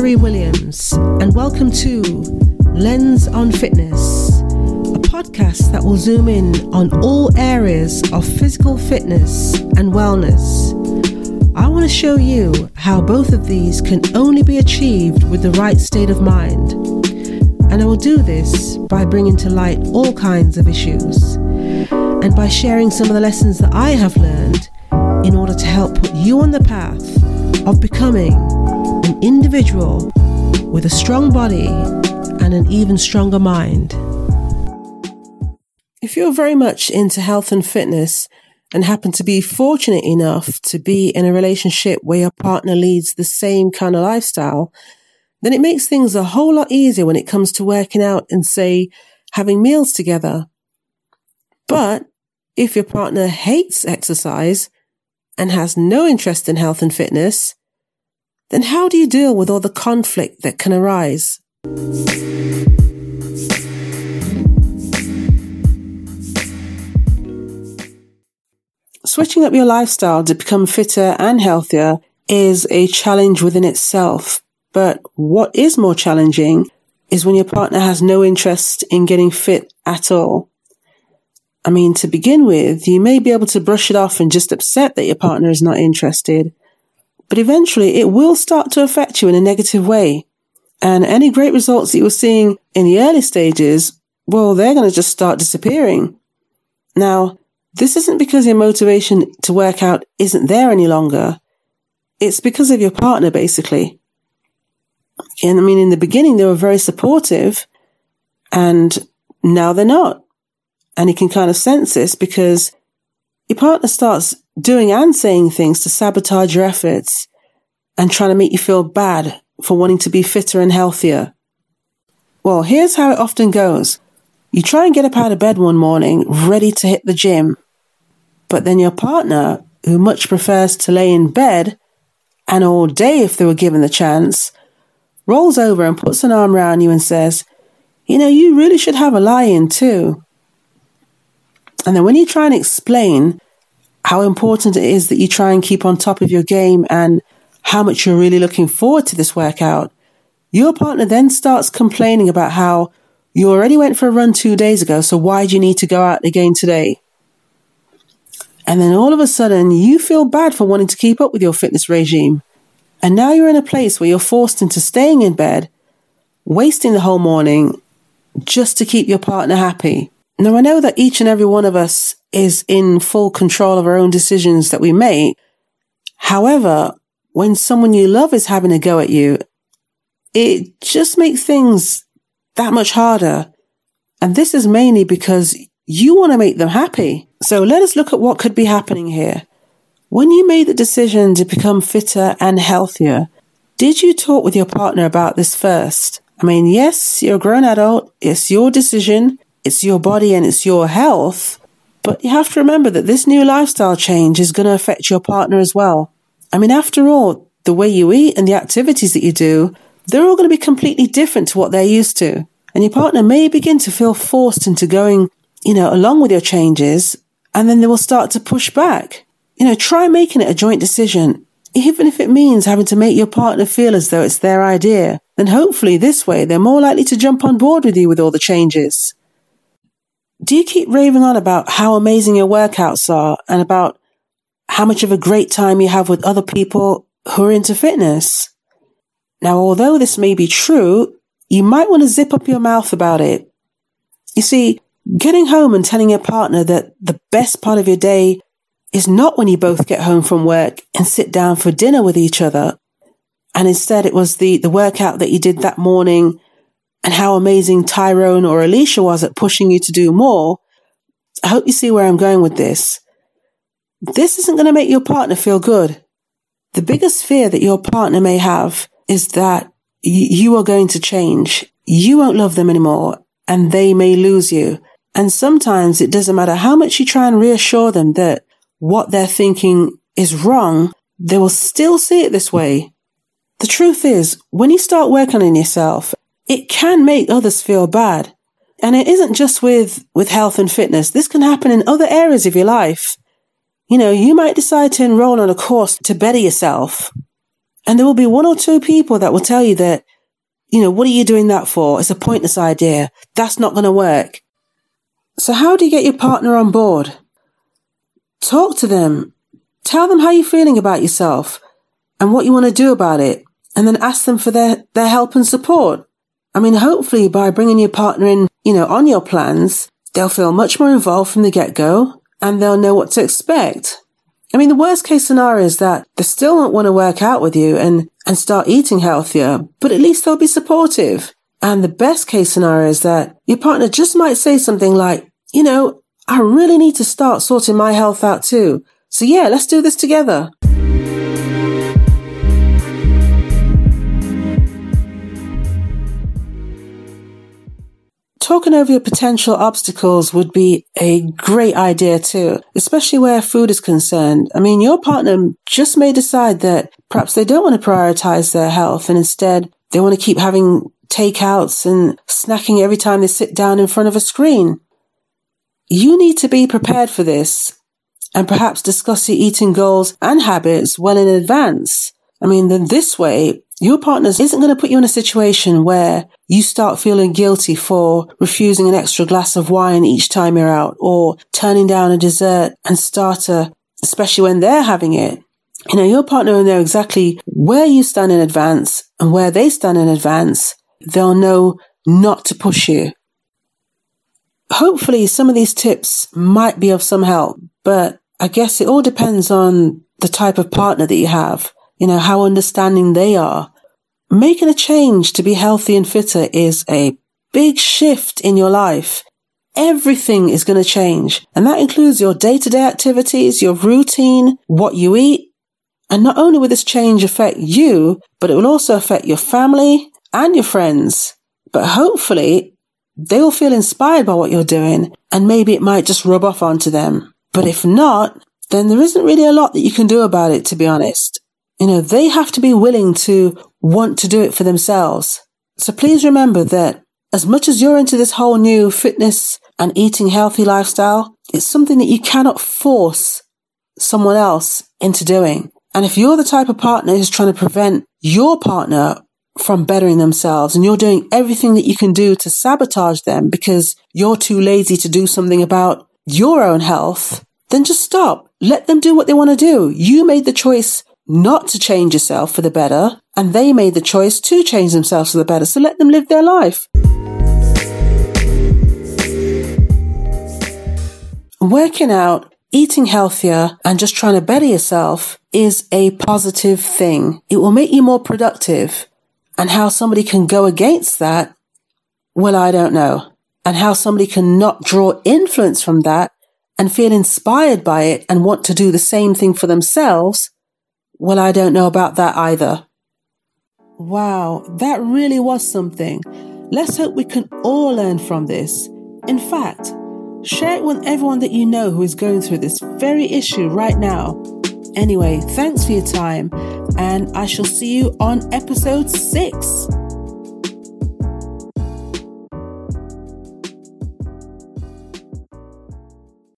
Valerie Williams, and welcome to Lens on Fitness, a podcast that will zoom in on all areas of physical fitness and wellness. I want to show you how both of these can only be achieved with the right state of mind. And I will do this by bringing to light all kinds of issues and by sharing some of the lessons that I have learned in order to help put you on the path of becoming an individual with a strong body and an even stronger mind. If you're very much into health and fitness and happen to be fortunate enough to be in a relationship where your partner leads the same kind of lifestyle, then it makes things a whole lot easier when it comes to working out and, say, having meals together. But if your partner hates exercise and has no interest in health and fitness, then how do you deal with all the conflict that can arise? Switching up your lifestyle to become fitter and healthier is a challenge within itself. But what is more challenging is when your partner has no interest in getting fit at all. I mean, to begin with, you may be able to brush it off and just upset that your partner is not interested. But eventually it will start to affect you in a negative way. And any great results that you were seeing in the early stages, well, they're going to just start disappearing. Now, this isn't because your motivation to work out isn't there any longer. It's because of your partner, basically. And I mean, in the beginning, they were very supportive and now they're not. And you can kind of sense this because your partner starts doing and saying things to sabotage your efforts and trying to make you feel bad for wanting to be fitter and healthier. Well, here's how it often goes. You try and get up out of bed one morning ready to hit the gym, but then your partner, who much prefers to lay in bed and all day if they were given the chance, rolls over and puts an arm around you and says, You know, you really should have a lie in too. And then when you try and explain how important it is that you try and keep on top of your game and how much you're really looking forward to this workout, your partner then starts complaining about how you already went for a run two days ago, so why do you need to go out again today? And then all of a sudden, you feel bad for wanting to keep up with your fitness regime. And now you're in a place where you're forced into staying in bed, wasting the whole morning just to keep your partner happy. Now, I know that each and every one of us is in full control of our own decisions that we make. However, when someone you love is having a go at you, it just makes things that much harder. And this is mainly because you want to make them happy. So let us look at what could be happening here. When you made the decision to become fitter and healthier, did you talk with your partner about this first? I mean, yes, you're a grown adult. It's your decision. It's your body and it's your health. But you have to remember that this new lifestyle change is going to affect your partner as well. I mean, after all, the way you eat and the activities that you do, they're all going to be completely different to what they're used to. And your partner may begin to feel forced into going, you know, along with your changes, and then they will start to push back. You know, try making it a joint decision. Even if it means having to make your partner feel as though it's their idea, then hopefully this way they're more likely to jump on board with you with all the changes do you keep raving on about how amazing your workouts are and about how much of a great time you have with other people who are into fitness? Now, although this may be true, you might want to zip up your mouth about it. You see, getting home and telling your partner that the best part of your day is not when you both get home from work and sit down for dinner with each other. And instead it was the, the workout that you did that morning and how amazing Tyrone or Alicia was at pushing you to do more, I hope you see where I'm going with this. This isn't going to make your partner feel good. The biggest fear that your partner may have is that y- you are going to change. You won't love them anymore and they may lose you. And sometimes it doesn't matter how much you try and reassure them that what they're thinking is wrong, they will still see it this way. The truth is, when you start working on yourself it can make others feel bad. And it isn't just with, with health and fitness. This can happen in other areas of your life. You know, you might decide to enroll on a course to better yourself. And there will be one or two people that will tell you that, you know, what are you doing that for? It's a pointless idea. That's not going to work. So how do you get your partner on board? Talk to them. Tell them how you're feeling about yourself and what you want to do about it. And then ask them for their, their help and support. I mean, hopefully by bringing your partner in, you know, on your plans, they'll feel much more involved from the get go and they'll know what to expect. I mean, the worst case scenario is that they still won't want to work out with you and, and start eating healthier, but at least they'll be supportive. And the best case scenario is that your partner just might say something like, you know, I really need to start sorting my health out too. So yeah, let's do this together. Talking over your potential obstacles would be a great idea too, especially where food is concerned. I mean, your partner just may decide that perhaps they don't want to prioritize their health and instead they want to keep having takeouts and snacking every time they sit down in front of a screen. You need to be prepared for this and perhaps discuss your eating goals and habits well in advance. I mean, then this way, your partner isn't going to put you in a situation where you start feeling guilty for refusing an extra glass of wine each time you're out or turning down a dessert and starter, especially when they're having it. You know, your partner will know exactly where you stand in advance and where they stand in advance. They'll know not to push you. Hopefully some of these tips might be of some help, but I guess it all depends on the type of partner that you have you know, how understanding they are. Making a change to be healthy and fitter is a big shift in your life. Everything is going to change. And that includes your day to day activities, your routine, what you eat. And not only will this change affect you, but it will also affect your family and your friends. But hopefully they will feel inspired by what you're doing and maybe it might just rub off onto them. But if not, then there isn't really a lot that you can do about it, to be honest. You know, they have to be willing to want to do it for themselves. So please remember that as much as you're into this whole new fitness and eating healthy lifestyle, it's something that you cannot force someone else into doing. And if you're the type of partner who's trying to prevent your partner from bettering themselves and you're doing everything that you can do to sabotage them because you're too lazy to do something about your own health, then just stop. Let them do what they want to do. You made the choice not to change yourself for the better, and they made the choice to change themselves for the better. So let them live their life. Working out, eating healthier, and just trying to better yourself is a positive thing. It will make you more productive. And how somebody can go against that, well, I don't know. And how somebody can not draw influence from that and feel inspired by it and want to do the same thing for themselves, well, I don't know about that either. Wow, that really was something. Let's hope we can all learn from this. In fact, share it with everyone that you know who is going through this very issue right now. Anyway, thanks for your time, and I shall see you on episode six.